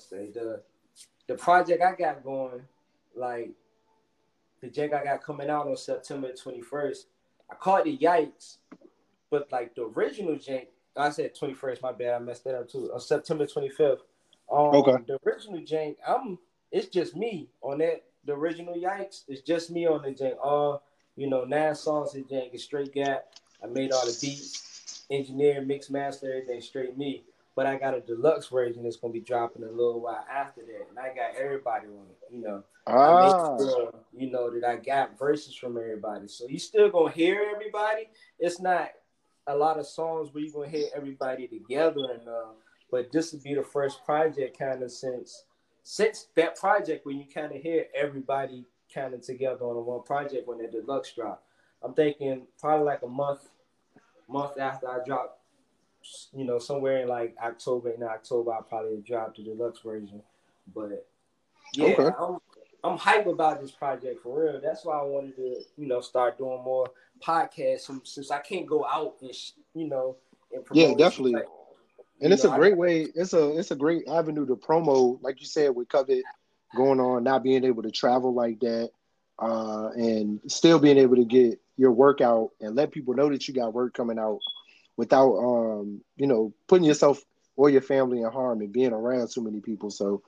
say the the project I got going, like the jank I got coming out on September 21st. I called it Yikes, but like the original jank, I said 21st. My bad, I messed that up too. On September 25th. Um, Okay. The original jank, I'm. It's just me on that. The original Yikes, it's just me on the jank. All you know, nine songs in jank is straight gap. I made all the beats, engineer, mix, master, everything straight me. But I got a deluxe version that's gonna be dropping a little while after that, and I got everybody on it. You know, Ah, sure you know that I got verses from everybody. So you still gonna hear everybody. It's not a lot of songs where you gonna hear everybody together, and uh, but this would be the first project kind of since since that project where you kind of hear everybody kind of together on one project when the deluxe drop. I'm thinking probably like a month month after I drop, you know, somewhere in like October in October, I'll probably drop the deluxe version. But yeah, Okay. I'm I'm hype about this project for real. That's why I wanted to, you know, start doing more podcasts since- I can't go out and sh- you know and promote Yeah, definitely. Like, and it's know, a I- great way. It's a it's a great avenue to promo, like you said, with COVID going on, not being able to travel like that, uh, and still being able to get your workout and let people know that you got work coming out without, um, you know, putting yourself or your family in harm and being around too many people. So,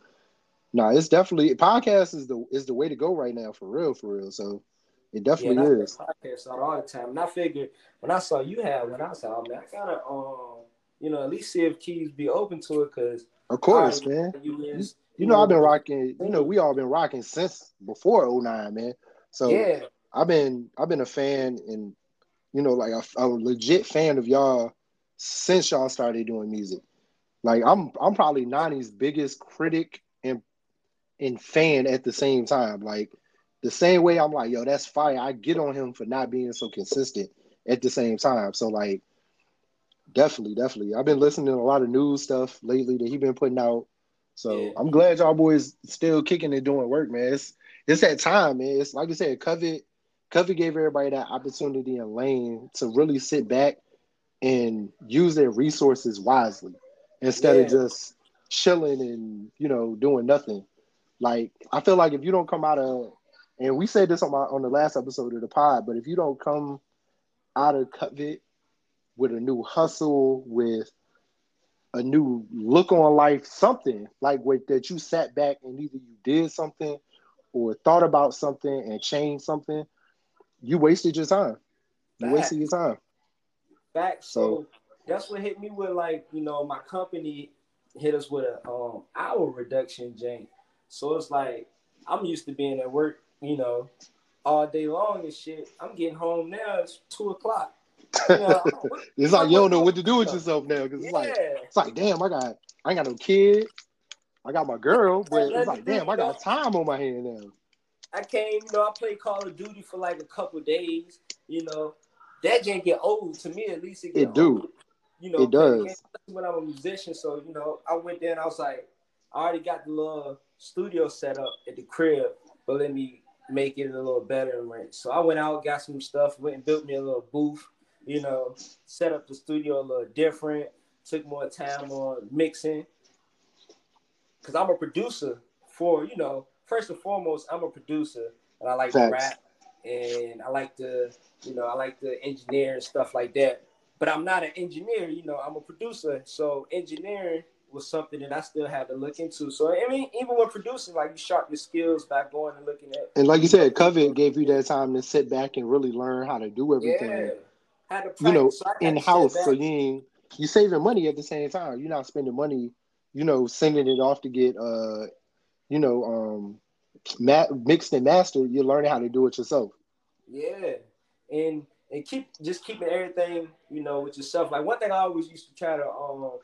no, it's definitely podcast is the is the way to go right now for real, for real. So, it definitely that's is. the podcast out all the time. And I figured when I saw you had one, I said, oh man, I gotta um, you know, at least see if Keys be open to it because Of course, man. You, is, You know, I've been rocking. You know, we all been rocking since before 09, man. So yeah, I've been I've been a fan and you know like a, a legit fan of y'all since y'all started doing music. Like I'm I'm probably 90's biggest critic and and fan at the same time. Like the same way I'm like, yo, that's fire. I get on him for not being so consistent at the same time. So like definitely, definitely. I've been listening to a lot of news stuff lately that he's been putting out. So Yeah. I'm glad y'all boys still kicking and doing work, man. It's it's that time, man. It's like I said, COVID, COVID gave everybody that opportunity and lane to really sit back and use their resources wisely instead of just chilling and you know doing nothing. Like I feel like if you don't come out of and we said this on my on the last episode of the pod, but if you don't come out of COVID with a new hustle, with a new look on life, something like with that you sat back and either you did something or thought about something and changed something, you wasted your time. You wasted your time. Facts. So- So that's what hit me with like, you know, my company hit us with a um hour reduction, Jane. So it's like I'm used to being at work, you know, all day long and shit. I'm getting home now, it's two o'clock. You know, what- It's like you don't know what to do with yourself now because it's like it's like damn, I got I ain't got no kid, I got my girl, but it's like damn, I got time on my hand now. I came, you know, I played Call of Duty for like a couple days, you know. That jank get old to me at least it It do. old. You know, It does. when I'm a musician. So, you know, I went there and I was like, I already got the little studio set up at the crib, but let me make it a little better in rent. So I went out, got some stuff, went and built me a little booth, you know, set up the studio a little different, took more time on mixing. Cause I'm a producer for, you know, first and foremost, I'm a producer and I like to rap and I like to, you know, I like to engineer and stuff like that. But I'm not an engineer, you know, I'm a producer. So engineering was something that I still had to look into. So I mean, even with producing, like you sharpen your skills by going and looking at And like you said, COVID gave you that time to sit back and really learn how to do everything. yeah, had to practice. you know, So I had to in house. So you you saving money at the same time. You're not spending money, you know, sending it off to get uh, you know, um ma- mixed and mastered. You're learning how to do it yourself. Yeah, and and keep just keeping everything you know with yourself. Like one thing I always used to try to um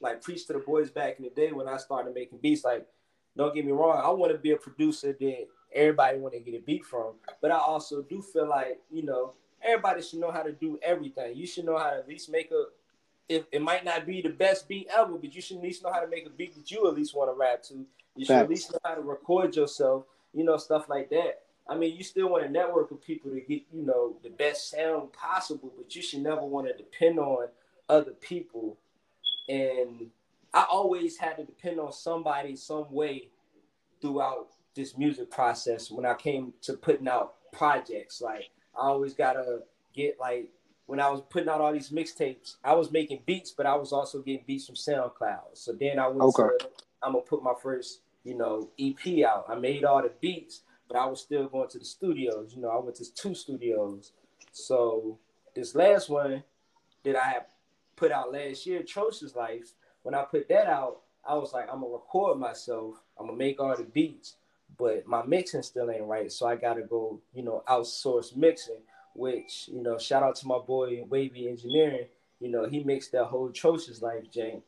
like preach to the boys back in the day when I started making beats. Like, don't get me wrong, I want to be a producer that everybody want to get a beat from, but I also do feel like you know everybody should know how to do everything. You should know how to at least make a. If it might not be the best beat ever, but you should at least know how to make a beat that you at least want to rap to. You should at least know how to record yourself. You know stuff like that. I mean, you still want to network with people to get, you know, the best sound possible, but you should never want to depend on other people. And I always had to depend on somebody some way throughout this music process when I came to putting out projects. Like I always gotta get like when I was putting out all these mixtapes, I was making beats, but I was also getting beats from SoundCloud. So then I went okay. to I'm gonna put my first, you know, EP out. I made all the beats, but I was still going to the studios. You know, I went to two studios. So this last one that I put out last year, Atrocious Life, when I put that out, I was like, I'm gonna record myself, I'm gonna make all the beats, but my mixing still ain't right. So I gotta go, you know, outsource mixing, which, you know, shout out to my boy Wavy Engineering. You know, he mixed that whole Atrocious Life jank.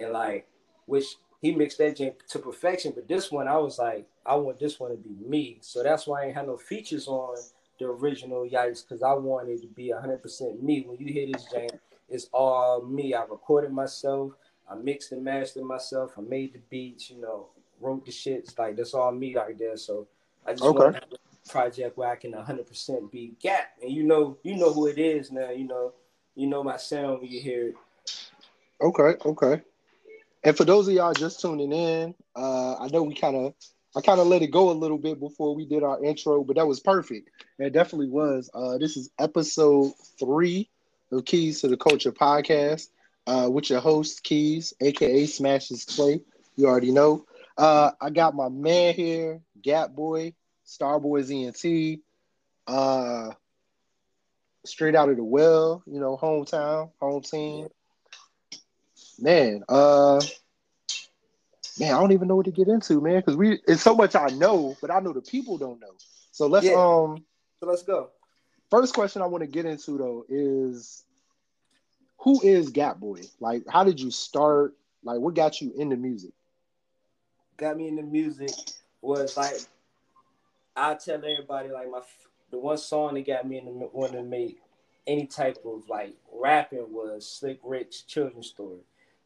And like, which he mixed that jank to perfection. But this one, I was like, I want this one to be me. So that's why I ain't had no features on the original Yikes, because I wanted to be 100% me. When you hear this jam, it's all me. I recorded myself. I mixed and mastered myself. I made the beats, you know, wrote the shits. Like that's all me right there. So I just okay. want a project where I can 100% be Gap, and you know, you know who it is now. You know, you know my sound when you hear it. Okay, okay. And for those of y'all just tuning in, uh, I know we kind of, I kind of let it go a little bit before we did our intro, but that was perfect. It definitely was. Uh, this is episode three of Keys to the Culture podcast uh, with your host Keys, aka Smashes Clay. You already know. Uh, I got my man here, Gap Boy, Starboy ENT, uh, straight out of the well, you know, hometown, home team. Man, uh, man, I don't even know what to get into, man, because we it's so much I know, but I know the people don't know. So let's yeah. um, so let's go. First question I want to get into though is who is Gap Boy? Like, how did you start? Like, what got you into music? Got me into music was like I tell everybody like my the one song that got me into wanting to make any type of like rapping was Slick Rick's children's story.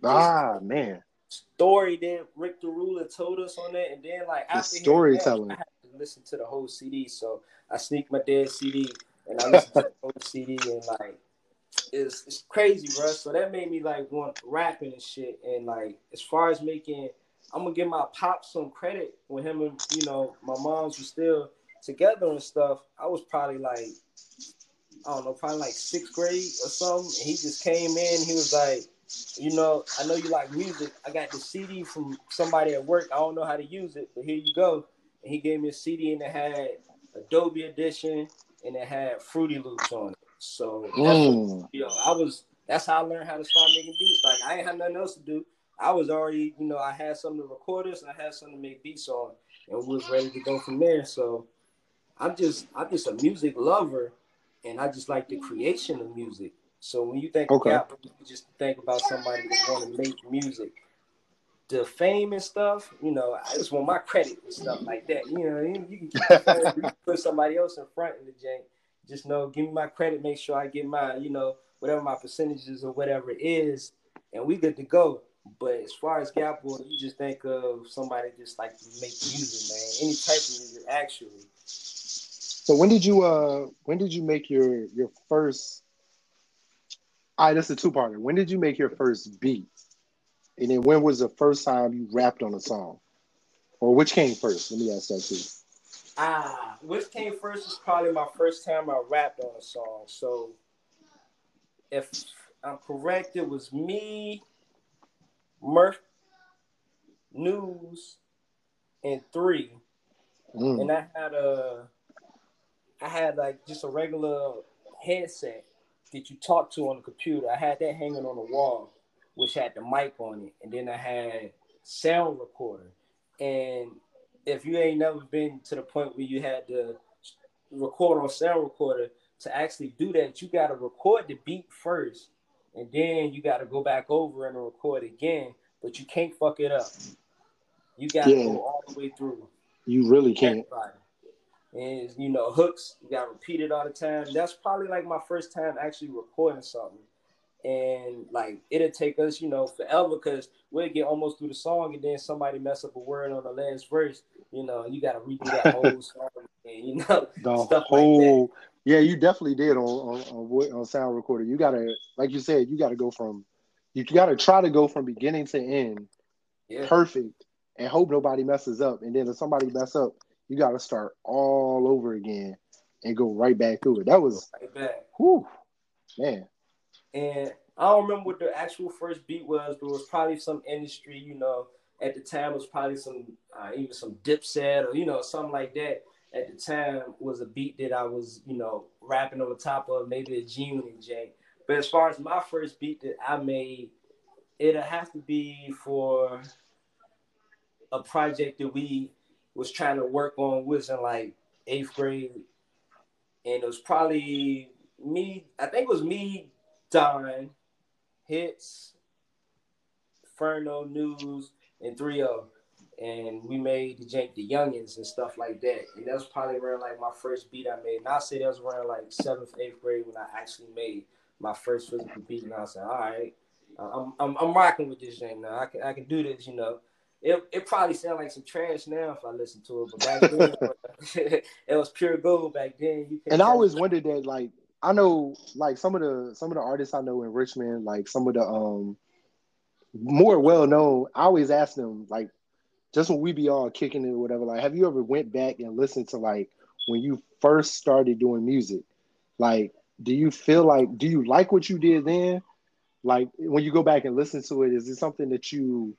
Ah man, story that Rick the Ruler told us on that, and then like after the storytelling, I had to listen to the whole CD. So I sneaked my dad's CD and I listened to the whole CD and like it's it's crazy, bro. So that made me like want rapping and shit. And like as far as making, I'm gonna give my pop some credit when him and you know my moms were still together and stuff. I was probably like I don't know, probably like sixth grade or something. And he just came in. He was like, you know, I know you like music. I got the CD from somebody at work. I don't know how to use it, but here you go. And he gave me a CD and it had Adobe Audition and it had Fruity Loops on it. So mm. you know, I was that's how I learned how to start making beats. Like I ain't had nothing else to do. I was already, you know, I had something to record this and I had something to make beats on, and we was ready to go from there. So I'm just I'm just a music lover, and I just like the creation of music. So when you think okay. of you just think about somebody that want to make music. The fame and stuff, you know, I just want my credit and stuff like that. You know, you, you can put somebody else in front of the jank just know, give me my credit, make sure I get my, you know, whatever my percentages or whatever it is, and we good to go. But as far as Gap you just think of somebody just like to make music, man. Any type of music, actually. So when did you uh when did you make your your first all right, that's a two parter. When did you make your first beat? And then when was the first time you rapped on a song? Or which came first? Let me ask that too. Ah, which came first is probably my first time I rapped on a song. So if I'm correct, it was me, Murph, News, and three. Mm. And I had a I had like just a regular headset that you talk to on the computer. I had that hanging on the wall, which had the mic on it, and then I had sound recorder. And if you ain't never been to the point where you had to record on sound recorder to actually do that, you got to record the beat first, and then you got to go back over and record again. But you can't fuck it up. You got to yeah. go all the way through. You really can't. Everybody. And you know hooks, got repeated all the time. That's probably like my first time actually recording something and like it'll take us, you know, forever because we'll get almost through the song and then somebody mess up a word on the last verse, you know, you got to redo that whole song, and, you know, the stuff whole. Like yeah, you definitely did on on, on on sound recorder. You gotta, like you said, you gotta go from, you got to try to go from beginning to end, Yeah. perfect, and hope nobody messes up. And then if somebody mess up, you got to start all over again and go right back through it. That was, Right back. whew, man. And I don't remember what the actual first beat was, but it was probably some industry, you know. At the time, it was probably some uh, even some Dipset or you know something like that. At the time, was a beat that I was you know rapping over top of, maybe a G and J. But as far as my first beat that I made, it'll have to be for a project that we was trying to work on. Was in like eighth grade, and it was probably me. I think it was me, Don, Hits, Ferno News, and 3 of, And we made the jank the youngins and stuff like that. And that was probably around like my first beat I made. And I say that was around like seventh, eighth grade when I actually made my first physical beat. And I said, all right, I'm I'm, I'm rocking with this jank now. I can I can do this, you know. It, it probably sound like some trash now if I listen to it, but back then it was pure gold. Back then, you And I always wondered that, like, I know, like some of the some of the artists I know in Richmond, like some of the um more well known. I always ask them, like, just when we be all kicking it or whatever, like, have you ever went back and listened to like when you first started doing music? Like, do you feel like do you like what you did then? Like when you go back and listen to it, is it something that you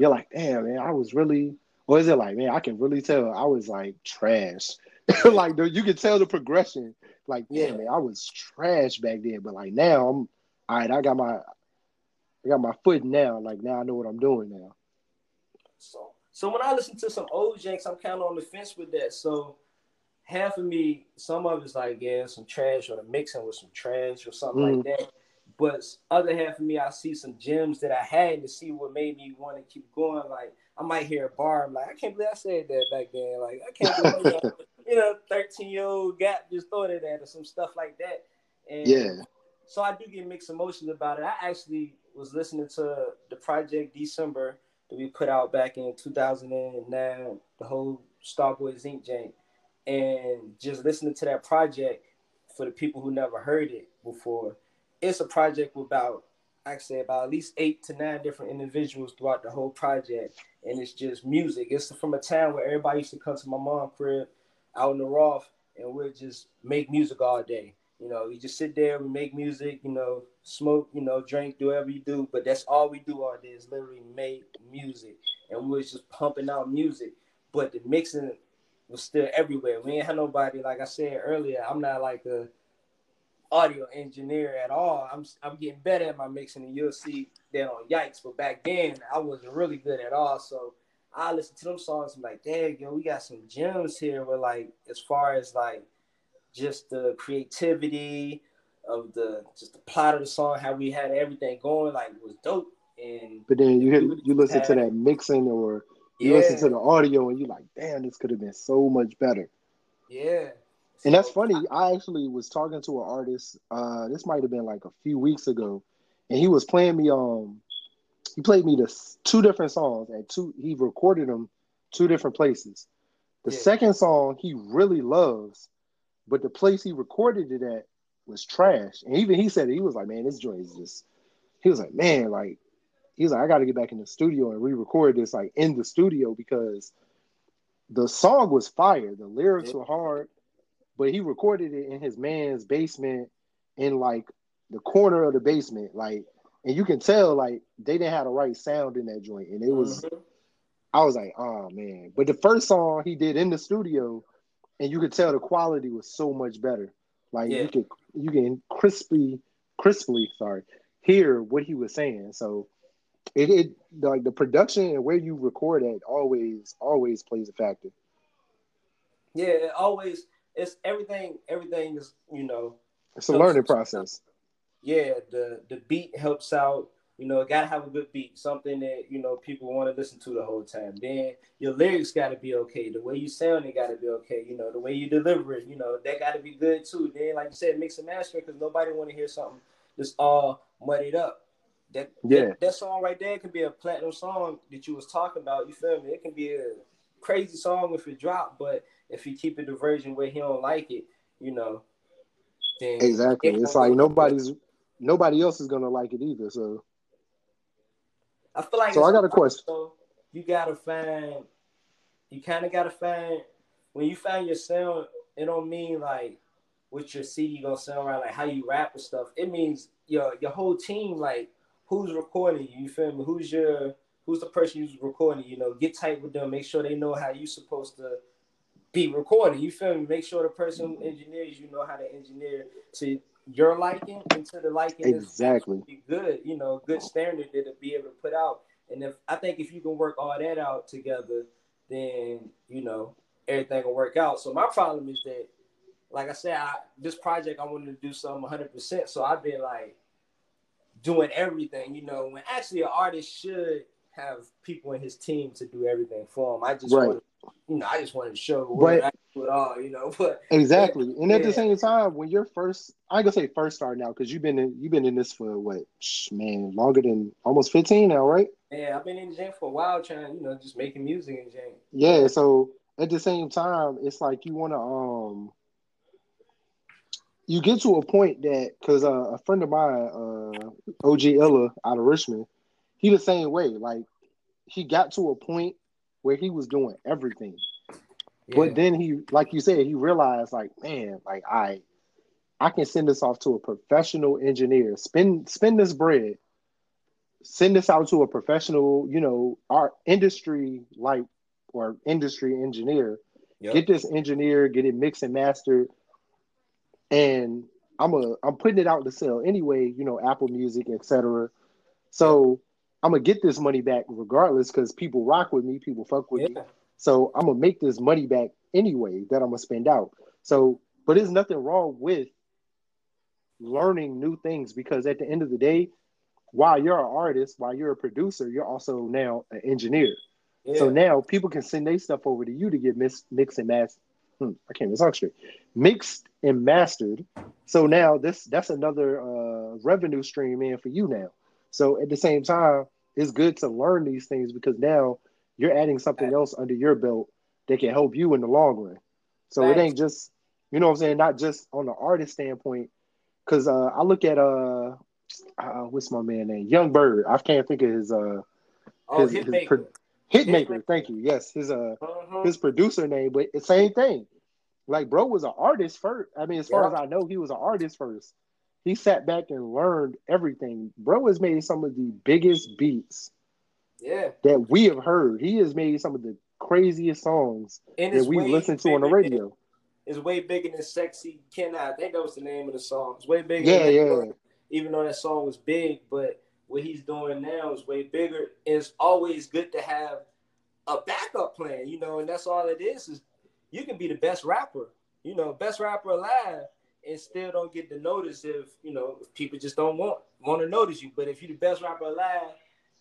you're like, damn man, I was really or is it like, man, I can really tell I was like trash. like the, you can tell the progression. Like, yeah, man, I was trash back then, but like now I'm all right, I got my I got my foot now. Like now I know what I'm doing now. So, so when I listen to some old janks, I'm kind of on the fence with that. So, half of me, some of it's like, yeah, some trash or the mixing with some trash or something like mm-hmm. that. But other half of me, I see some gems that I had to see what made me want to keep going. Like I might hear a bar, I'm like, I can't believe I said that back then. Like I can't believe, you know, 13 year old gap just thought of that or some stuff like that. And Yeah. so I do get mixed emotions about it. I actually was listening to the project December that we put out back in 2009, the whole Starboys Inc jank, and just listening to that project for the people who never heard it before. It's a project with about, I say, about at least eight to nine different individuals throughout the whole project, and it's just music. It's from a town where everybody used to come to my mom crib out in the Roth, and we'd just make music all day. You know, we just sit there, we make music, you know, smoke, you know, drink, do whatever you do. But that's all we do all day is literally make music. And we was just pumping out music. But the mixing was still everywhere. We ain't had nobody, like I said earlier, I'm not like a audio engineer at all. I'm I'm getting better at my mixing and you'll see that on Yikes. But back then I wasn't really good at all. So I listen to them songs, I'm like, dang, yo, we got some gems here where like as far as like just the creativity of the just the plot of the song, how we had everything going, like was dope. And But then you hit, you listen to that mixing or you yeah, listen to the audio and you're like, damn, this could have been so much better. yeah. And that's funny. I actually was talking to an artist. Uh, this might have been like a few weeks ago, and he was playing me. Um, he played me the two different songs at two. He recorded them two different places. The Yeah. second song he really loves, but the place he recorded it at was trash. And even he said it. He was like, "Man, this joint is just." He was like, "Man, like." He's like, I got to get back in the studio and re-record this like in the studio because the song was fire. The lyrics Yeah. were hard but he recorded it in his man's basement in like the corner of the basement like and you can tell like they didn't have the right sound in that joint and it was mhm. i was like oh man but the first song he did in the studio and you could tell the quality was so much better like Yeah. you could you can crisply crisply sorry hear what he was saying so it, it like the production and where you record at always always plays a factor yeah, it always it's everything. Everything is you know it's a learning process yeah, the the beat helps out. You know, gotta have a good beat, something that you know people want to listen to the whole time. Then your lyrics gotta be okay. The way you sound, it gotta be okay. You know, the way you deliver it, you know, that gotta be good too. Then, like you said, mix and master because nobody want to hear something that's all muddied up. That, Yeah. that that song right there could be a platinum song that you was talking about. You feel me? It can be a crazy song if it drop, but if you keep it the version where he don't like it, you know, then Exactly. it It's like nobody's nobody else is gonna like it either. So I feel like So I got a question. So you gotta find, you kind of gotta find when you find your sound. It don't mean like what your CD gonna sound right, like how you rap and stuff. It means your your whole team, like who's recording you. You feel me? Who's your who's the person who's recording? You know, get tight with them. Make sure they know how you supposed to be recording. You feel me? Make sure the person who engineers you know how to engineer to your liking and to the liking Exactly. be good. You know, good standard that to be able to put out. And if I think if you can work all that out together, then you know everything will work out. So my problem is that, like I said, I, this project I wanted to do something 100. percent So I've been like doing everything. You know, when actually an artist should have people in his team to do everything for him. I just Right. wanted, you know, I just wanted to show the world it all. You know, but Exactly. And at the same time, when you're first, I gonna say first start now because you've been in you've been in this for what, man, longer than almost 15 now, right? yeah, I've been in the gym for a while trying, you know, just making music in the gym. Yeah. So at the same time, it's like you want to um, you get to a point that because uh, a friend of mine, uh, OG Ella out of Richmond, he the same way. Like he got to a point where he was doing everything. Yeah. But then he, like you said, he realized, like, man, like I, I can send this off to a professional engineer. Spend spend this bread. Send this out to a professional, you know, our industry like or industry engineer. Yep. Get this engineer, get it mixed and mastered, and I'm a I'm putting it out to sell anyway. You know, Apple Music, etc. So I'm gonna get this money back regardless because people rock with me, people fuck with me. So I'm gonna make this money back anyway that I'm gonna spend out. So, but there's nothing wrong with learning new things because at the end of the day, while you're an artist, while you're a producer, you're also now an engineer. yeah. So now people can send their stuff over to you to get mix, mixed and mastered. Hmm, I can't talk straight. Mixed and mastered. So now this that's another uh, revenue stream in for you now. So at the same time, it's good to learn these things because now you're adding something else under your belt that can help you in the long run. So it ain't just you know what I'm saying, not just on the artist standpoint. Cause uh, I look at uh, uh what's my man name? Young Berg. I can't think of his uh oh, his- his Hitmaka. pro- Hitmaka. Hitmaka. Thank you. Yes, his uh Uh-huh. his producer name, but it's same thing. Like, bro was an artist first. I mean, as far Yeah. as I know, he was an artist first. He sat back and learned everything. Bro has made some of the biggest beats yeah. that we have heard. He has made some of the craziest songs And that we listen to on the radio. It's way bigger than "Sexy Can I?" I think that was the name of the song. It's way bigger. Yeah, than yeah. Even though that song was big, but what he's doing now is way bigger. It's always good to have a backup plan, you know, and that's all it is. Is you can be the best rapper, you know, best rapper alive, and still don't get the notice if you know if people just don't want want to notice you. But if you're the best rapper alive,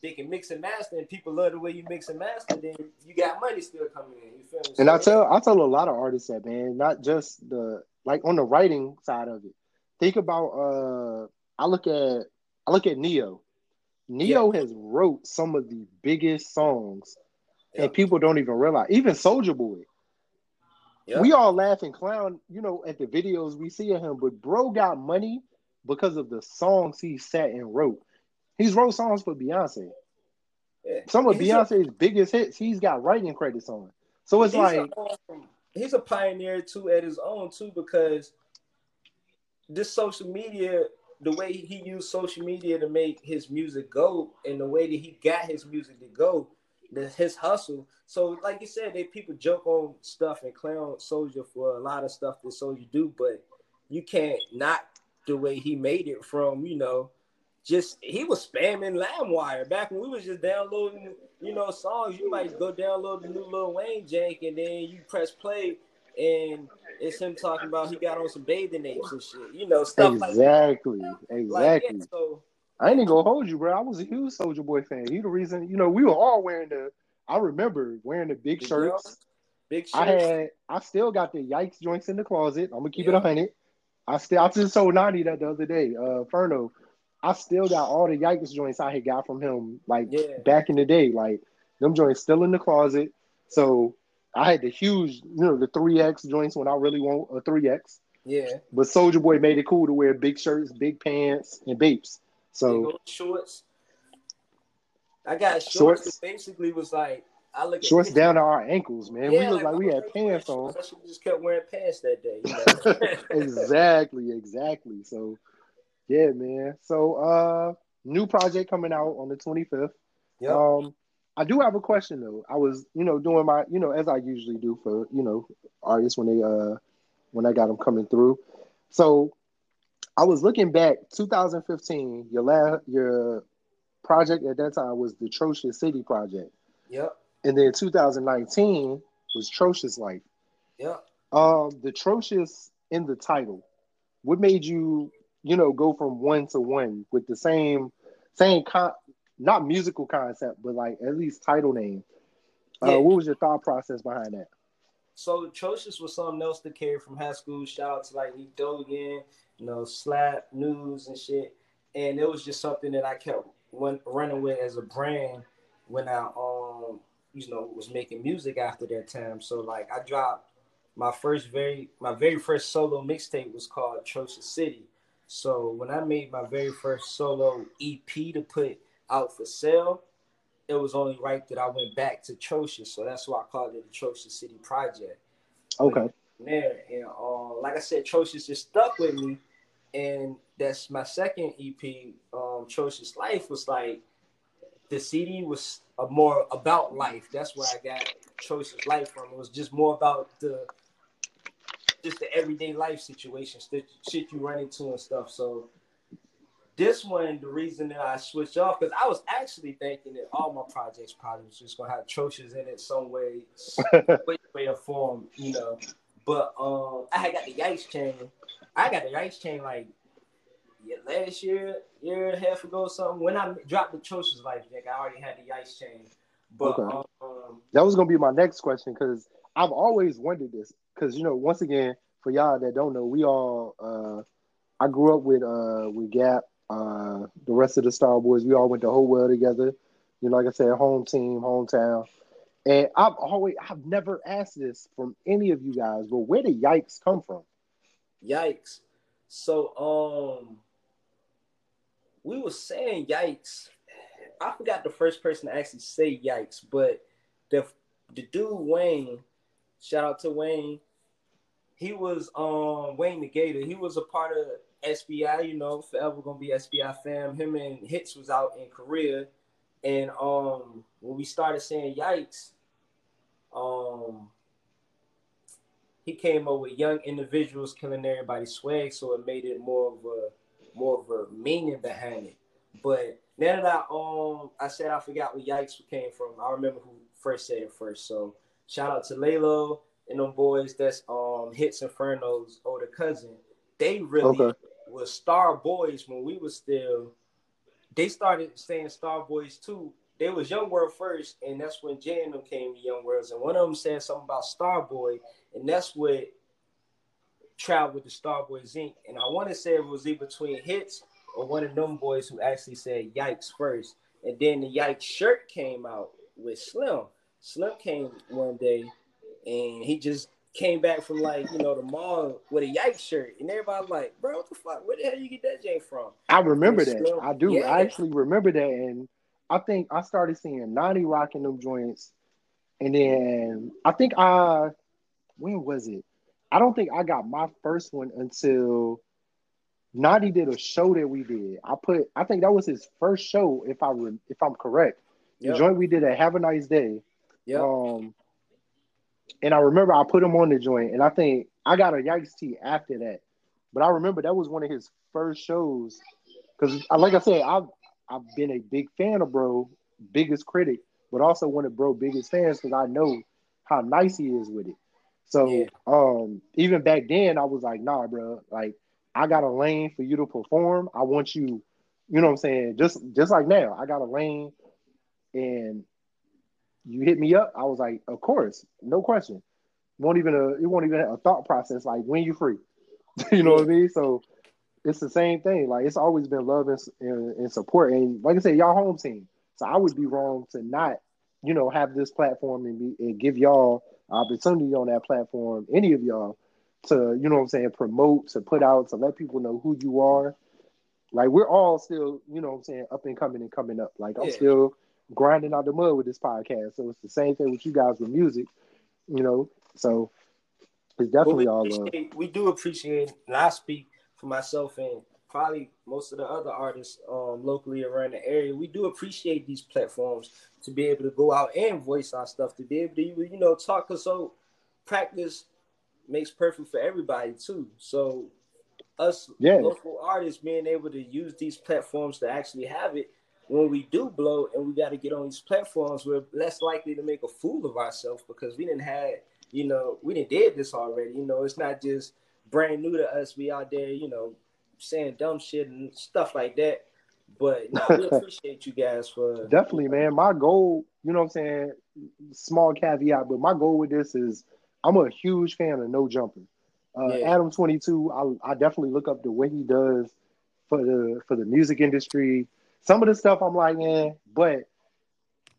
they can mix and master, and people love the way you mix and master. Then you got money still coming in. You feel me? And I tell I tell a lot of artists that man, not just the like on the writing side of it. Think about uh I look at I look at Ne-Yo. Ne-Yo has wrote some of the biggest songs Yeah. and people don't even realize. Even Soulja Boy. Yeah. We all laugh and clown, you know, at the videos we see of him, but bro got money because of the songs he sat and wrote. He's wrote songs for Beyonce. Yeah. Some of He's a- Beyonce's biggest hits, he's got writing credits on. So it's he's like a, um, he's a pioneer too at his own too because this social media the way he used social media to make his music go and the way that he got his music to go the, his hustle so like you said they people joke on stuff and clown Soulja for a lot of stuff that Soulja do but you can't not the way he made it from you know just he was spamming LimeWire back when we was just downloading, you know, songs. You might go download the new Lil Wayne jank, and then you press play, and it's him talking about he got on some bathing apes and shit, you know, stuff like that. exactly, Like, exactly. yeah, so I ain't even gonna hold you, bro. I was a huge Soulja Boy fan. He the reason, you know, we were all wearing the. I remember wearing the big shirts. big shit. I had, I still got the Yikes joints in the closet. I'm gonna keep it a hundred. I still, I just told Nani that the other day. Uh, Ferno, I still got all the Yikes joints I had got from him, like Yeah. back in the day. Like them joints still in the closet. So I had the huge, you know, the three X joints when I really want a three X. yeah, But Soulja Boy made it cool to wear big shirts, big pants, and Bapes. So shorts. I got shorts, shorts. basically was like I look shorts down to our ankles, man. Yeah, we look like, like we had pants on. I should just kept wearing pants that day. You know? exactly, exactly. So yeah, man. So uh new project coming out on the 25th. Yeah. Um I do have a question though. I was, you know, doing my, you know, as I usually do for, you know, artists when they uh when I got them coming through. So I was looking back 2015, your last your project at that time was the Trocious City project. Yep. And then 2019 was Trocious Life. Yep. Um, the Trocious in the title. What made you, you know, go from one to one with the same same con not musical concept, but like at least title name. Uh, yeah. What was your thought process behind that? So Trocious was something else that came from high school. Shout out to like Nick Dogan, you know, Slap News and shit. And it was just something that I kept went, running with as a brand when I um you know was making music after that time. So like I dropped my first very my very first solo mixtape was called Trocious City. So when I made my very first solo EP to put out for sale, it was only right that I went back to Trocious. So that's why I called it the Trocious City Project. Okay. There and uh, like I said, Trocious just stuck with me, and that's my second EP. Um, Trocious Life was like the CD was more about life. That's where I got Trocious Life from. It was just more about the just the everyday life situations, the shit you run into and stuff. So this one, the reason that I switched off, because I was actually thinking that all my projects probably was just gonna have Trocious in it some way, way, way or form, you know. But um, I had got the Yikes chain. I got the Yikes chain like yeah, last year, year and a half ago, or something. When I dropped the Trocious Life deck, I already had the Yikes chain. But okay. um, that was gonna be my next question because I've always wondered this because you know once again for y'all that don't know, we all uh, I grew up with uh, with Gap uh, the rest of the Star Boys, we all went the whole world together. You know, like I said, home team, hometown. And I've always, I've never asked this from any of you guys, but where did Yikes come from? Yikes. So, um, we were saying yikes. I forgot the first person to actually say yikes, but the the dude Wayne, shout out to Wayne. He was um Wayne the Gator. He was a part of SBI, you know, forever gonna be SBI fam. Him and Hits was out in Korea, and um, when we started saying yikes, um, he came up with young individuals killing everybody's swag, so it made it more of a more of a meaning behind it. But now that I um I said I forgot where yikes came from, I remember who first said it first. So shout out to Lalo and them boys that's um Hits Inferno's older cousin. They really okay was Star Boys when we were still. They started saying Star Boys too. They was Young World first, and that's when Jay and them came to Young Worlds. And one of them said something about Star Boy, and that's what traveled with the Star Boys Inc. And I want to say it was either between hits or one of them boys who actually said Yikes first. And then the Yikes shirt came out with Slim. Slim came one day and he just came back from like you know the mall with a yikes shirt, and everybody like, bro, what the fuck? Where the hell you get that J from? I remember that. I do. Yeah. I actually remember that, and I think I started seeing Nani rocking them joints, and then I think I when was it? I don't think I got my first one until Nani did a show that we did. I put I think that was his first show, if I re, if I'm correct. Yep. The joint we did at Have a Nice Day. Yeah. Um, and I remember I put him on the joint, and I think I got a Yikes tee after that. But I remember that was one of his first shows, because like I said, I've I've been a big fan of Bro, biggest critic, but also one of Bro biggest fans because I know how nice he is with it. So yeah. um, even back then, I was like, nah, bro, like I got a lane for you to perform. I want you, you know what I'm saying? Just just like now, I got a lane, and you hit me up. I was like, of course, no question. Won't even a it won't even a thought process like when you free. you know what I mean? So it's the same thing. Like it's always been love and, and, and, support. And like I said, y'all home team. So I would be wrong to not, you know, have this platform and, be, and give y'all opportunity on that platform. Any of y'all to, you know, what I'm saying, promote, to put out, to let people know who you are. Like we're all still, you know, what I'm saying, up and coming and coming up. Like I'm yeah. still grinding out the mud with this podcast. So it's the same thing with you guys with music, you know. So it's definitely all love. We do appreciate, and I speak for myself and probably most of the other artists um, locally around the area. We do appreciate these platforms to be able to go out and voice our stuff, to be able to you know talk. Cause so practice makes perfect for everybody too. So us local artists being able to use these platforms to actually have it when we do blow and we got to get on these platforms, we're less likely to make a fool of ourselves because we didn't have, you know, we didn't did this already. You know, it's not just brand new to us. We out there, you know, saying dumb shit and stuff like that. But no, we appreciate you guys for definitely, man. My goal, you know what I'm saying? Small caveat, but my goal with this is I'm a huge fan of No Jumper. Uh, yeah. Adam 22, I, I definitely look up the way he does for the for the music industry. Some of the stuff I'm like, eh, but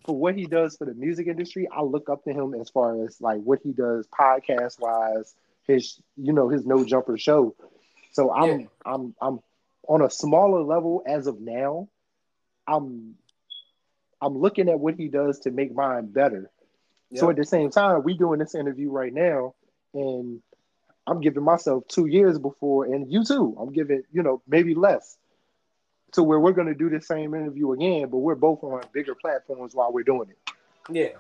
for what he does for the music industry, I look up to him as far as like what he does podcast wise, his you know his No Jumper show. So I'm yeah. I'm I'm on a smaller level as of now. I'm I'm looking at what he does to make mine better. So at the same time, we doing this interview right now, and I'm giving myself two years before, and you too. I'm giving, you know, maybe less to where we're going to do the same interview again, but we're both on bigger platforms while we're doing it. Yeah.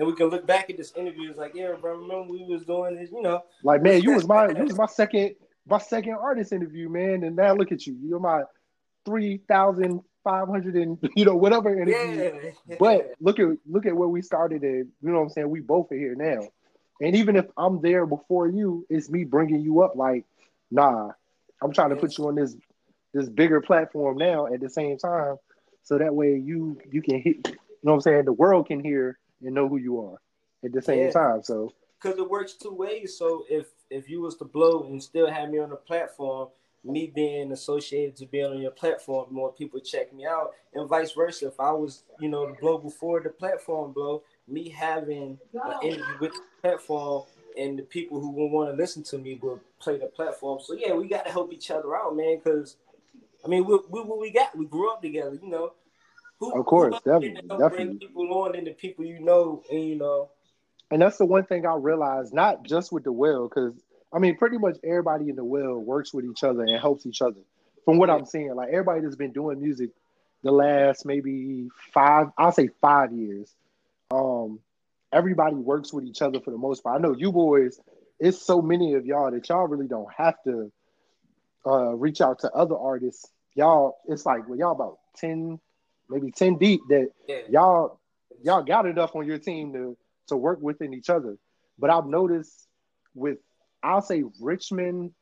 And we can look back at this interview. It's like, yeah, bro, remember we was doing this, you know. Like, man, you was my you was my second my second artist interview, man. And now look at you. You're my three thousand five hundred and you know, whatever interview. Yeah. But look at look at where we started and you know what I'm saying? We both are here now. And even if I'm there before you, it's me bringing you up. Like, nah, I'm trying to put you on this this bigger platform now at the same time, so that way you you can hit. You know what I'm saying? The world can hear and know who you are at the same yeah. time. So because it works two ways. So if if you was to blow and still have me on the platform, me being associated to being on your platform, more people check me out, and vice versa. If I was, you know, the blow before the platform blow, me having an interview with the platform and the people who will want to listen to me will play the platform. So yeah, we got to help each other out, man. Because I mean, we, we what we got, we grew up together, you know. Who, of course, definitely, definitely. Bring people on and the people you know, and you know. And that's the one thing I realized, not just with the well, because I mean, pretty much everybody in the well works with each other and helps each other. From what yeah. I'm seeing, like everybody that's been doing music the last maybe five, I'll say five years um, everybody works with each other for the most part. I know you boys, it's so many of y'all that y'all really don't have to uh, reach out to other artists. Y'all, it's like well, y'all about 10, maybe 10 deep that yeah. y'all y'all got enough on your team to to work within each other. But I've noticed with I'll say Richmond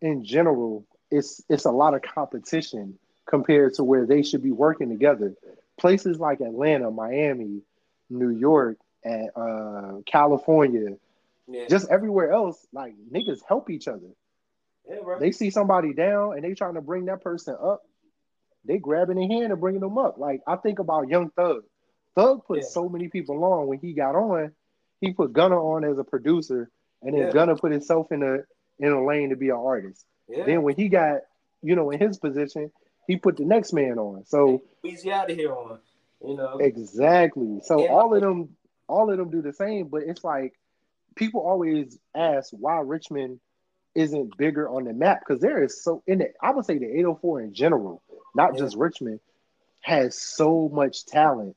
in general, it's it's a lot of competition compared to where they should be working together. Places like Atlanta, Miami, New York, and uh, California, yeah. just everywhere else, like niggas help each other. Yeah. They see somebody down and they trying to bring that person up. They grabbing their hand and bringing them up. Like I think about Young Thug. Thug put yeah. so many people on when he got on. He put Gunna on as a producer, and then yeah. Gunna put himself in a in a lane to be an artist. Yeah. Then when he got, you know, in his position, he put the next man on. So easy out of here on you know. Exactly. So yeah. all of them, all of them do the same, but it's like people always ask why Richmond isn't bigger on the map because there is so in it. I would say the 804 in general, not yeah. just Richmond, has so much talent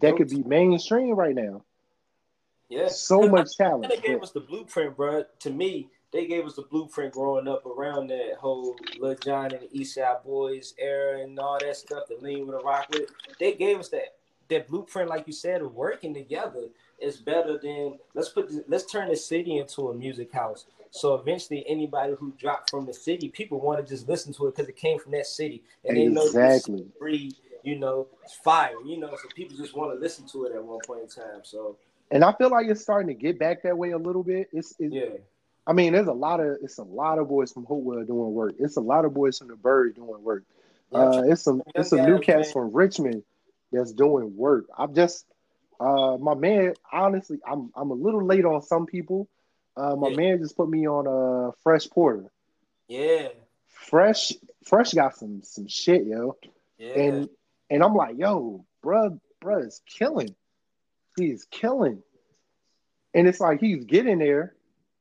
that could be mainstream right now. Yeah, so much talent. They gave us the blueprint, bro. To me, they gave us the blueprint growing up around that whole Lil Jon and the East Side Boyz era and all that stuff, the lean with a rock with. They gave us that that blueprint, like you said, of working together is better than let's put let's turn the city into a music house. So eventually, anybody who dropped from the city, people want to just listen to it because it came from that city, and exactly. they know free, you know, it's fire, you know. So people just want to listen to it at one point in time. So, and I feel like it's starting to get back that way a little bit. It's, it's yeah. I mean, there's a lot of it's a lot of boys from Hopewell doing work. It's a lot of boys from the Bird doing work. Uh, it's some it's some new cats from Richmond that's doing work. I'm just uh my man. Honestly, I'm I'm a little late on some people. Uh, my yeah. man just put me on uh Fresh Porter. Yeah, Fresh Fresh got some some shit, yo. Yeah. And and I'm like, yo, bro, bro is killing. He's killing. And it's like he's getting there.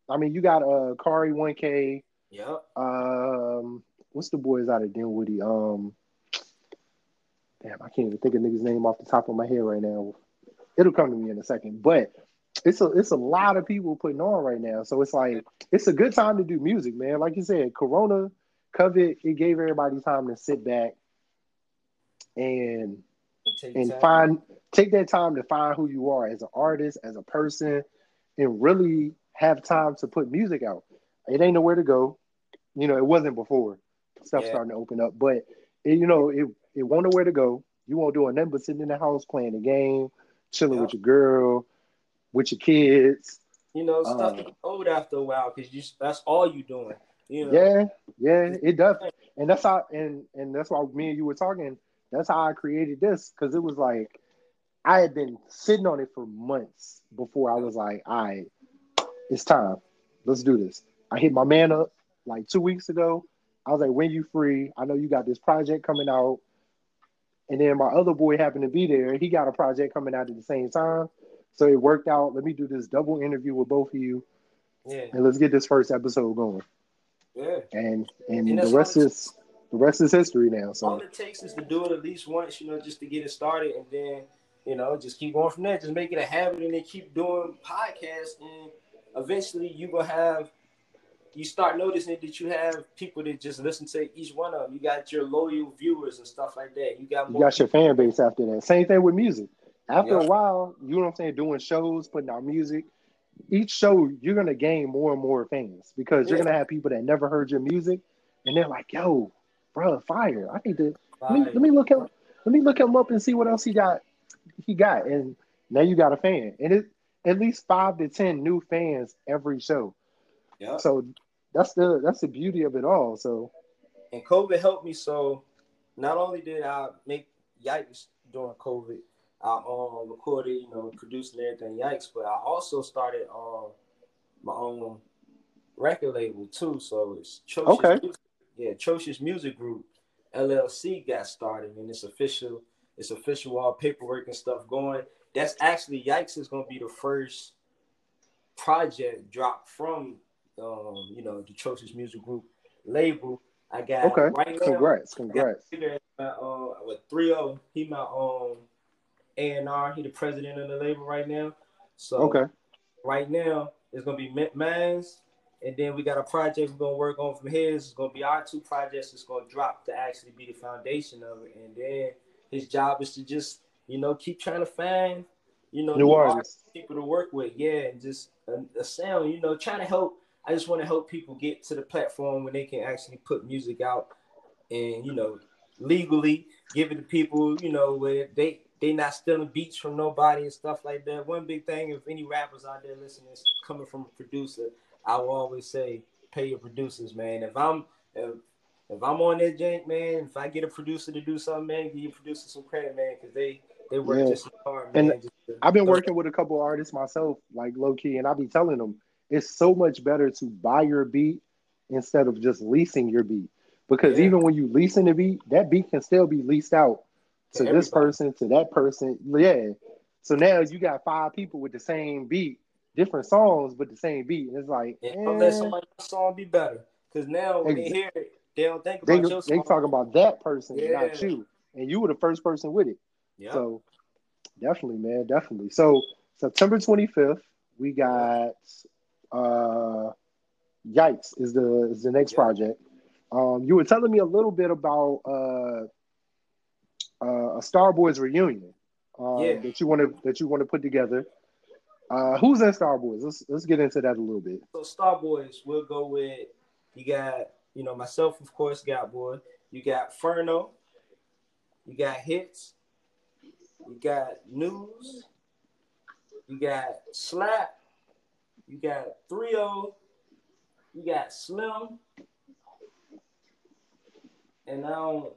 I mean, you got uh Kari 1K. Yep. Um, what's the boys out of Dinwiddie? Um, damn, I can't even think of nigga's name off the top of my head right now. It'll come to me in a second. But it's a it's a lot of people putting on right now. So it's like it's a good time to do music, man. Like you said, Corona, COVID, it gave everybody time to sit back and take and find take that time to find who you are as an artist, as a person, and really have time to put music out. It ain't nowhere to go. You know, it wasn't before. Stuff Yeah. starting to open up, but it, you know, it it won't know where to go. You won't do nothing but sitting in the house playing a game, chilling Yeah. with your girl, with your kids. You know, stuff Uh, gets old after a while because you that's all you doing. You know. Yeah, yeah, it does, and that's how, and and that's why me and you were talking. That's how I created this because it was like I had been sitting on it for months before I was like, all right, it's time. Let's do this. I hit my man up like two weeks ago. I was like, when you free? I know you got this project coming out. And then my other boy happened to be there. He got a project coming out at the same time. So it worked out. Let me do this double interview with both of you Yeah. and let's get this first episode going. Yeah. And and, And the rest is the rest is history now. So all it takes is to do it at least once, you know, just to get it started, and then you know, just keep going from there. Just make it a habit, and then keep doing podcasts, and eventually you gonna have. You start noticing that you have people that just listen to each one of them. You got your loyal viewers and stuff like that. You got you got your fan base after that. Same thing with music. After Yeah. a while, you know what I'm saying, doing shows, putting out music. Each show you're gonna gain more and more fans because you're gonna have people that never heard your music, and they're like, "Yo, bro, fire! I need to let me, let me look him let me look him up and see what else he got he got and now you got a fan and it at least five to ten new fans every show yeah. so that's the that's the beauty of it all so and COVID helped me. So not only did I make Yikes during COVID, I um recorded, you know, producing everything Yikes, but I also started um my own record label too. So it's Chocious Okay. Music, yeah, Chocious Music Group LLC got started, and it's official. It's official all paperwork and stuff going. That's actually Yikes is gonna be the first project dropped from um you know the Chocious Music Group label. I got okay right now. congrats I got congrats Peter, uh, uh, with three O. He my um A and R. He the president of the label right now. So okay right now it's gonna be Mint Mans, and then we got a project we're gonna work on from his. It's gonna be our two projects. It's gonna drop to actually be the foundation of it, and then his job is to just you know keep trying to find you know new artists people to work with, yeah, and just a, a sound, you know, trying to help. I just want to help people get to the platform when they can actually put music out and you know legally give it to people, you know, where they they not stealing beats from nobody and stuff like that. One big thing, if any rappers out there listening coming from a producer, I will always say pay your producers, man. If I'm if, if I'm on that jank, man, if I get a producer to do something, man, give your producer some credit, man, because they they work Yeah. just hard, man. And to- I've been working with a couple artists myself, like low key, and I be telling them it's so much better to buy your beat instead of just leasing your beat. Because Yeah. even when you leasing the beat, that beat can still be leased out To this person, to that person. Yeah. So now you got five people with the same beat, different songs, but the same beat. And it's like, let eh, somebody else's song be better. Because now when they hear it, they don't think they about your they song. talking about that person, Yeah. not you. And you were the first person with it. yeah. So definitely, man, definitely. So September 25th, we got uh Yikes is the is the next Yeah. project. Um you were telling me a little bit about uh uh a Starboys reunion um Yeah. that you want to that you want to put together. Uh who's in Starboys? Let's let's get into that a little bit. So Starboys, we'll go with you got, you know, myself, of course, got boy. You got Furno, you got hits, you got news, you got slap, you got 3-0, you got Slim, and I don't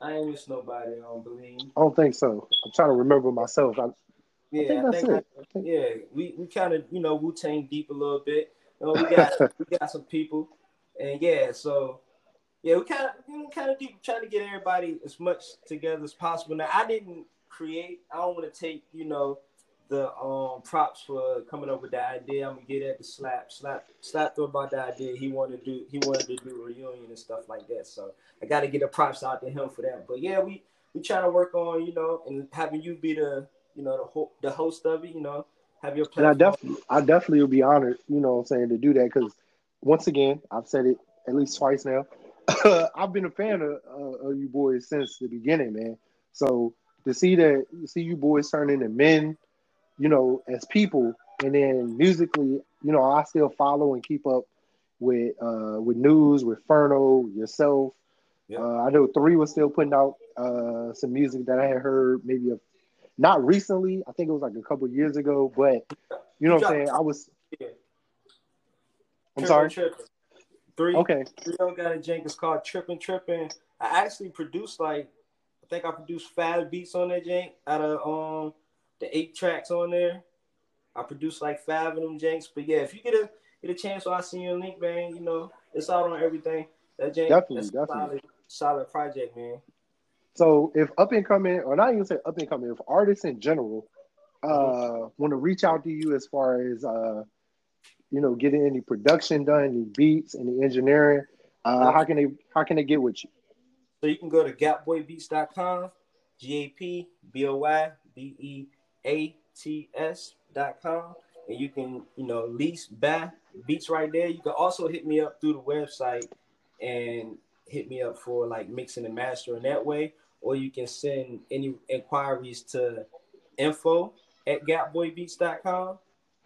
I ain't miss nobody, I don't believe. I don't think so. I'm trying to remember myself. I, Yeah, think that's it. I think- yeah, we, we kind of you know Wu Tang deep a little bit. You know, we got we got some people, and yeah, so yeah, we kind of you know kind of deep trying to get everybody as much together as possible. Now I didn't create. I don't want to take you know the um props for coming up with the idea. I'm gonna get at the slap, slap, slap through about the idea. He wanted to do he wanted to do a reunion and stuff like that. So I got to get the props out to him for that. But yeah, we we trying to work on you know and having you be the you know the ho- the host of it. You know, have your platform. And I definitely I definitely will be honored. You know, what I'm saying to do that because once again I've said it at least twice now. I've been a fan of, uh, of you boys since the beginning, man. So to see that, see you boys turn into men, you know, as people, and then musically, you know, I still follow and keep up with uh with news, with Ferno, yourself. Yep. Uh, I know three was still putting out uh some music that I had heard maybe a, not recently. I think it was like a couple years ago, but you know what I'm saying. I was. I'm sorry. Three. Okay. Three got a jank. It's called Tripping Tripping. I actually produced like I think I produced five beats on that jank out of um the eight tracks on there. I produced like five of them janks. But yeah, if you get a get a chance, while I see your link, man, you know it's out on everything. That jank, definitely, that's definitely. Solid, solid project, man. So if up and coming, or not even say up and coming, if artists in general uh mm-hmm. want to reach out to you as far as uh you know getting any production done, any beats, any engineering, uh, how can they how can they get with you? So you can go to gapboybeats.com, G A P B O Y B E A T S.com, and you can, you know, lease buy beats right there. You can also hit me up through the website and hit me up for like mixing and mastering that way, or you can send any inquiries to info at gapboybeats.com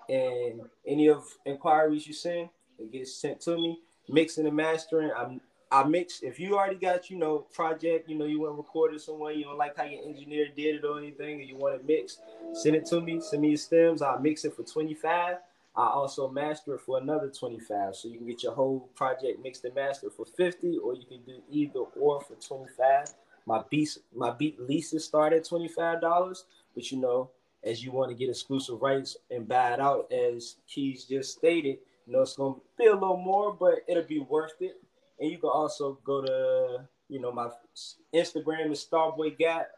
and any of inquiries you send, it gets sent to me. Mixing and mastering, I'm I mix if you already got, you know, project, you know, you want to record it somewhere, you don't like how your engineer did it or anything, or you want it mixed, send it to me, send me your stems, I'll mix it for 25. I also master it for another 25. So you can get your whole project mixed and mastered for 50, or you can do either or for 25. My beats, my beat leases start at $25, but you know, as you want to get exclusive rights and buy it out, as Keys just stated, you know, it's gonna be a little more, but it'll be worth it and you can also go to, you know, my Instagram is Starboy Gap.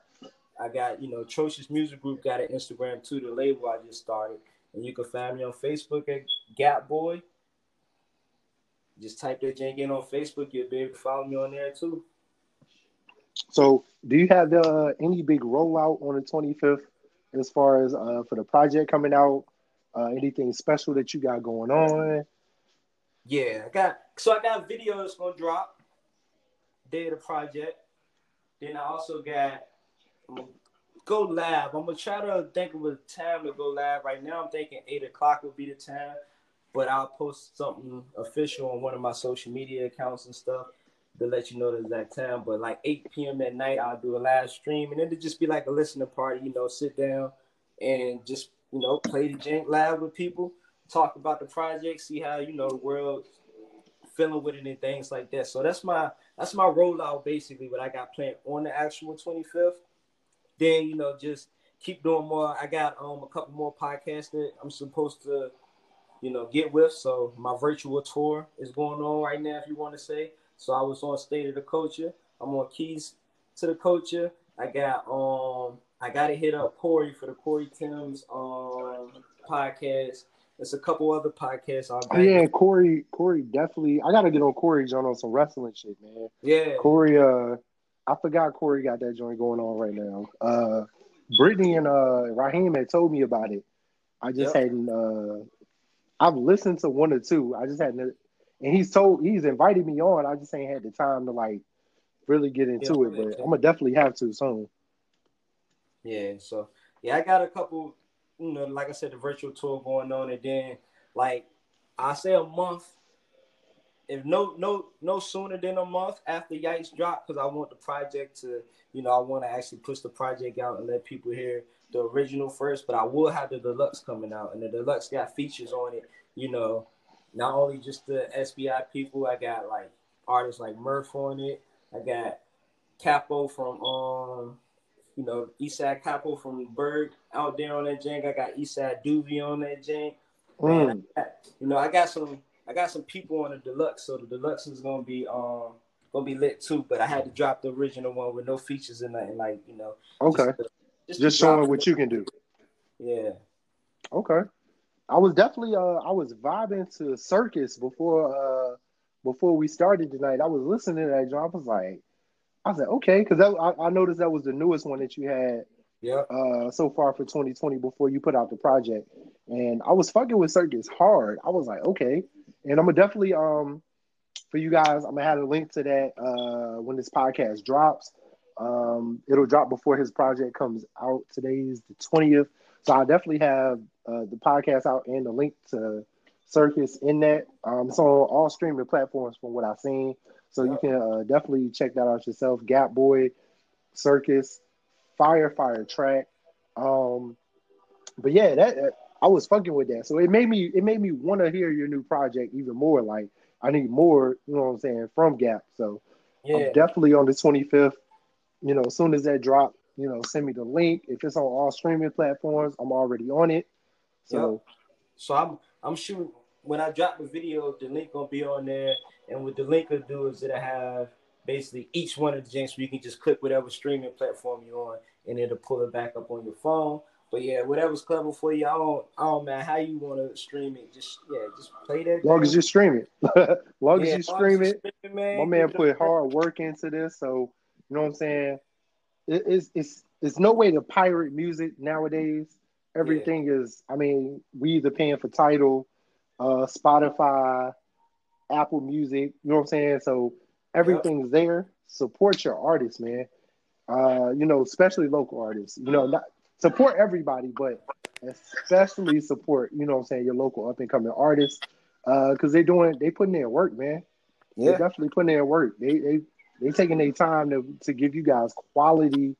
I got, you know, Atrocious Music Group got an Instagram too, the label I just started. And you can find me on Facebook at Gap Boy. Just type that jank in on Facebook, you'll be able to follow me on there too. So, do you have uh, any big rollout on the 25th as far as uh, for the project coming out? Uh, anything special that you got going on? Yeah, I got so I got videos gonna drop day of the project. Then I also got go live. I'm gonna try to think of a time to go live. Right now, I'm thinking eight o'clock will be the time, but I'll post something official on one of my social media accounts and stuff to let you know the exact time. But like 8 p.m. at night, I'll do a live stream, and then to just be like a listening party. You know, sit down and just you know play the jank live with people, talk about the project, see how you know the world feeling with it and things like that. So that's my that's my rollout basically what I got planned on the actual 25th. Then you know just keep doing more. I got um a couple more podcasts that I'm supposed to you know get with. So my virtual tour is going on right now, if you want to say. So I was on State of the Culture. I'm on Keys to the Culture. I got um I got to hit up Corey for the Corey Timms um podcast. There's a couple other podcasts. I'll oh, yeah, Corey. Corey definitely. I gotta get on Corey John on some wrestling shit, man. Yeah, Corey. Uh, I forgot Corey got that joint going on right now. Uh, Brittany and uh Raheem had told me about it. I just yep. hadn't. Uh, I've listened to one or two. I just hadn't. And he's told he's invited me on. I just ain't had the time to like really get into yeah, it, but I'm gonna definitely have to soon. Yeah. So yeah, I got a couple you know, like I said, the virtual tour going on, and then like I say a month, if no no no sooner than a month after Yikes drop, because I want the project to, you know, I want to actually push the project out and let people hear the original first. But I will have the deluxe coming out, and the deluxe got features on it. You know, not only just the SBI people, I got like artists like Murph on it. I got Capo from um you know, Eastside Capo from Berg out there on that jank. I got Eastside Doobie on that jank. Mm. Got, you know, I got some I got some people on the deluxe, so the deluxe is gonna be um gonna be lit too. But I had to drop the original one with no features in nothing, like you know. Okay. Just to, just, just showing what you can do. Yeah. Okay. I was definitely uh I was vibing to Circus before uh before we started tonight. I was listening to that joint. I was like, I said, okay, because I, I noticed that was the newest one that you had. Yeah. Uh, so far for 2020 before you put out the project, and I was fucking with Circus hard. I was like, okay, and I'm gonna definitely um for you guys. I'm gonna have a link to that uh when this podcast drops. Um, it'll drop before his project comes out. Today's the 20th, so I definitely have uh, the podcast out and the link to Circus in that. Um, it's on all streaming platforms from what I've seen. So you can uh, definitely check that out yourself. Gap Boy, Circus, Fire Fire Track. Um, but yeah, that I was fucking with that. So it made me it made me want to hear your new project even more. Like I need more, you know what I'm saying, from Gap. So yeah. I'm definitely on the 25th. You know, as soon as that drop, you know, send me the link. If it's on all streaming platforms, I'm already on it. So, yep. so I'm I'm shooting when I drop the video, the link gonna be on there, and what the link will do is it'll have basically each one of the jinx where you can just click whatever streaming platform you're on, and it'll pull it back up on your phone. But yeah, whatever's clever for you, I don't, I don't man how you want to stream it. Just yeah, just play that. Long as you stream it, long yeah, as you stream it. Stream, man, my man put hard work into this, so you know what I'm saying. It, it's it's it's no way to pirate music nowadays. Everything yeah. is, I mean, we either paying for Tidal, uh, Spotify, Apple Music. You know what I'm saying? So everything's yep. there. Support your artists, man. Uh, you know, especially local artists. You know, not support everybody, but especially support. You know, what I'm saying your local up and coming artists because uh, they're doing they putting in work, man. Yeah, they're definitely putting in work. They they they taking their time to to give you guys quality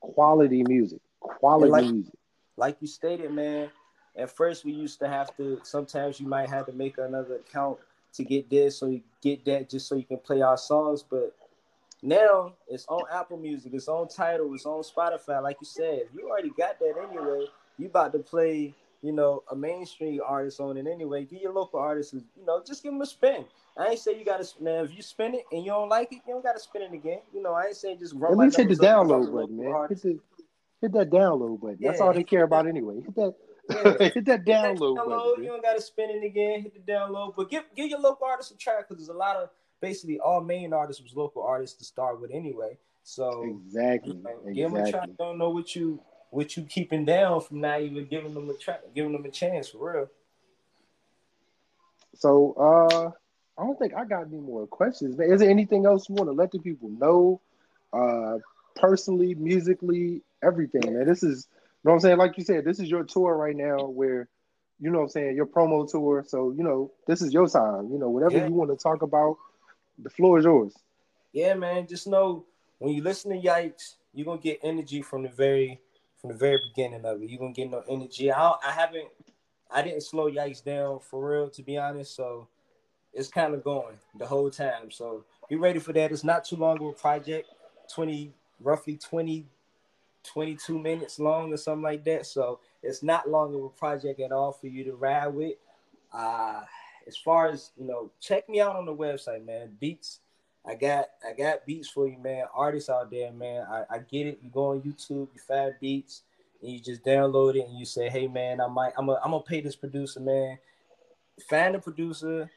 quality music, quality like, music. Like you stated, man at first we used to have to sometimes you might have to make another account to get this so you get that just so you can play our songs but now it's on apple music it's on Tidal, it's on spotify. Like you said you already got that anyway you about to play you know a mainstream artist on it anyway. Get your local artists you know just give them a spin. I ain't say you gotta man if you spin it and you don't like it you don't gotta spin it again. You know i ain't saying just run at least hit the download button man. Hit, the, hit that download button. That's all they care about anyway. Hit that hit that download. download you don't gotta spin it again. Hit the download, but give give your local artists a track because there's a lot of basically all main artists was local artists to start with anyway. So exactly, you know, give them a track. Don't know what you what you keeping down from not even giving them a track, giving them a chance for real. So uh I don't think I got any more questions. Man, is there anything else you want to let the people know? Uh personally, musically, everything, man. This is know what I'm saying? Like you said, this is your tour right now where, you know what I'm saying, your promo tour. So, you know, this is your time. You know, whatever yeah. you want to talk about, the floor is yours. Yeah, man. Just know when you listen to Yikes, you're gonna get energy from the very from the very beginning of it. You're gonna get no energy. I I haven't I didn't slow Yikes down for real, to be honest. So it's kind of going the whole time. So be ready for that. It's not too long of a project, 20 roughly 20 22 minutes long or something like that. So it's not long of a project at all for you to ride with. Uh, as far as you know, check me out on the website, man. Beats, I got I got beats for you, man. Artists out there, man. I, I get it. You go on YouTube, you find beats, and you just download it, and you say, "Hey, man, I might, I'm gonna, I'm gonna pay this producer, man. Find the producer,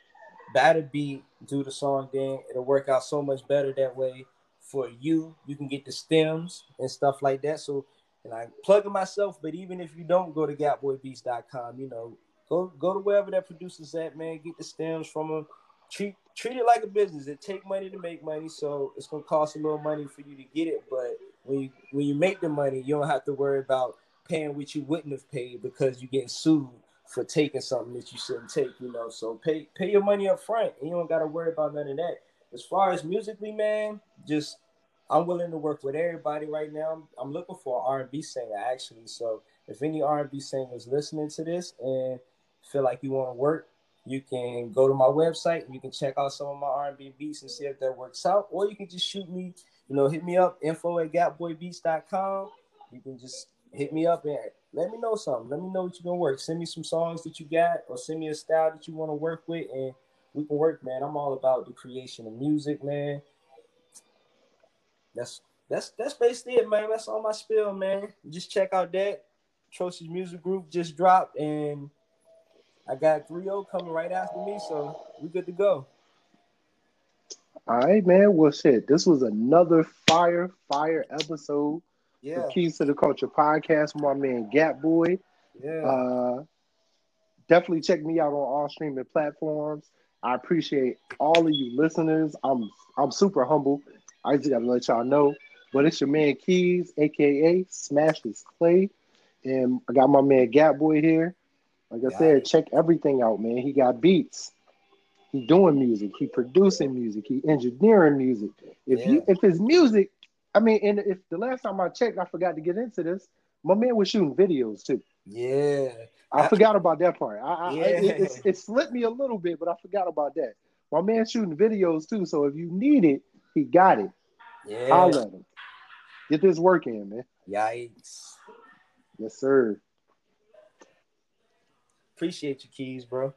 buy the beat, do the song. Then it'll work out so much better that way for you. You can get the stems and stuff like that. So, and I'm plugging myself, but even if you don't go to gapboybeats.com, you know, go go to wherever that producer's at, man. Get the stems from them. Treat treat it like a business. It take money to make money, so it's gonna cost a little money for you to get it. But when you when you make the money, you don't have to worry about paying what you wouldn't have paid because you're getting sued for taking something that you shouldn't take. You know, so pay pay your money up front, and you don't got to worry about none of that as far as musically, man, just I'm willing to work with everybody right now. I'm, looking for an R&B singer actually. So if any R&B singers listening to this and feel like you want to work, you can go to my website. and You can check out some of my R&B beats and see if that works out. Or you can just shoot me, you know, hit me up, info at gapboybeats.com. You can just hit me up and let me know something. Let me know what you're going to work. Send me some songs that you got or send me a style that you want to work with and we can work, man. I'm all about the creation of music, man. That's that's that's basically it, man. That's all my spill, man. Just check out that Trocious Music Group just dropped, and I got 3 coming right after me, so we good to go. All right, man. Well, shit. This was another fire, fire episode. Yeah. Keys to the Culture podcast. My man Gap Boy. Yeah. Uh, definitely check me out on all streaming platforms. I appreciate all of you listeners. I'm I'm super humble. I just gotta let y'all know. But it's your man Keys, aka Smash this Clay. And I got my man Gap Boy here. Like I Got said, it. check everything out, man. He got beats. He doing music. He producing music. He engineering music. If you if it's music, I mean, and if the last time I checked, I forgot to get into this. My man was shooting videos too. yeah. I I- forgot about that part. I, I, Yeah. it, it, it slipped me a little bit, but I forgot about that. My man shooting videos too, so if you need it, he got it. Yeah. Holla at him. Get this work in, man. Yikes. Yes, sir. Appreciate you, Keys, bro.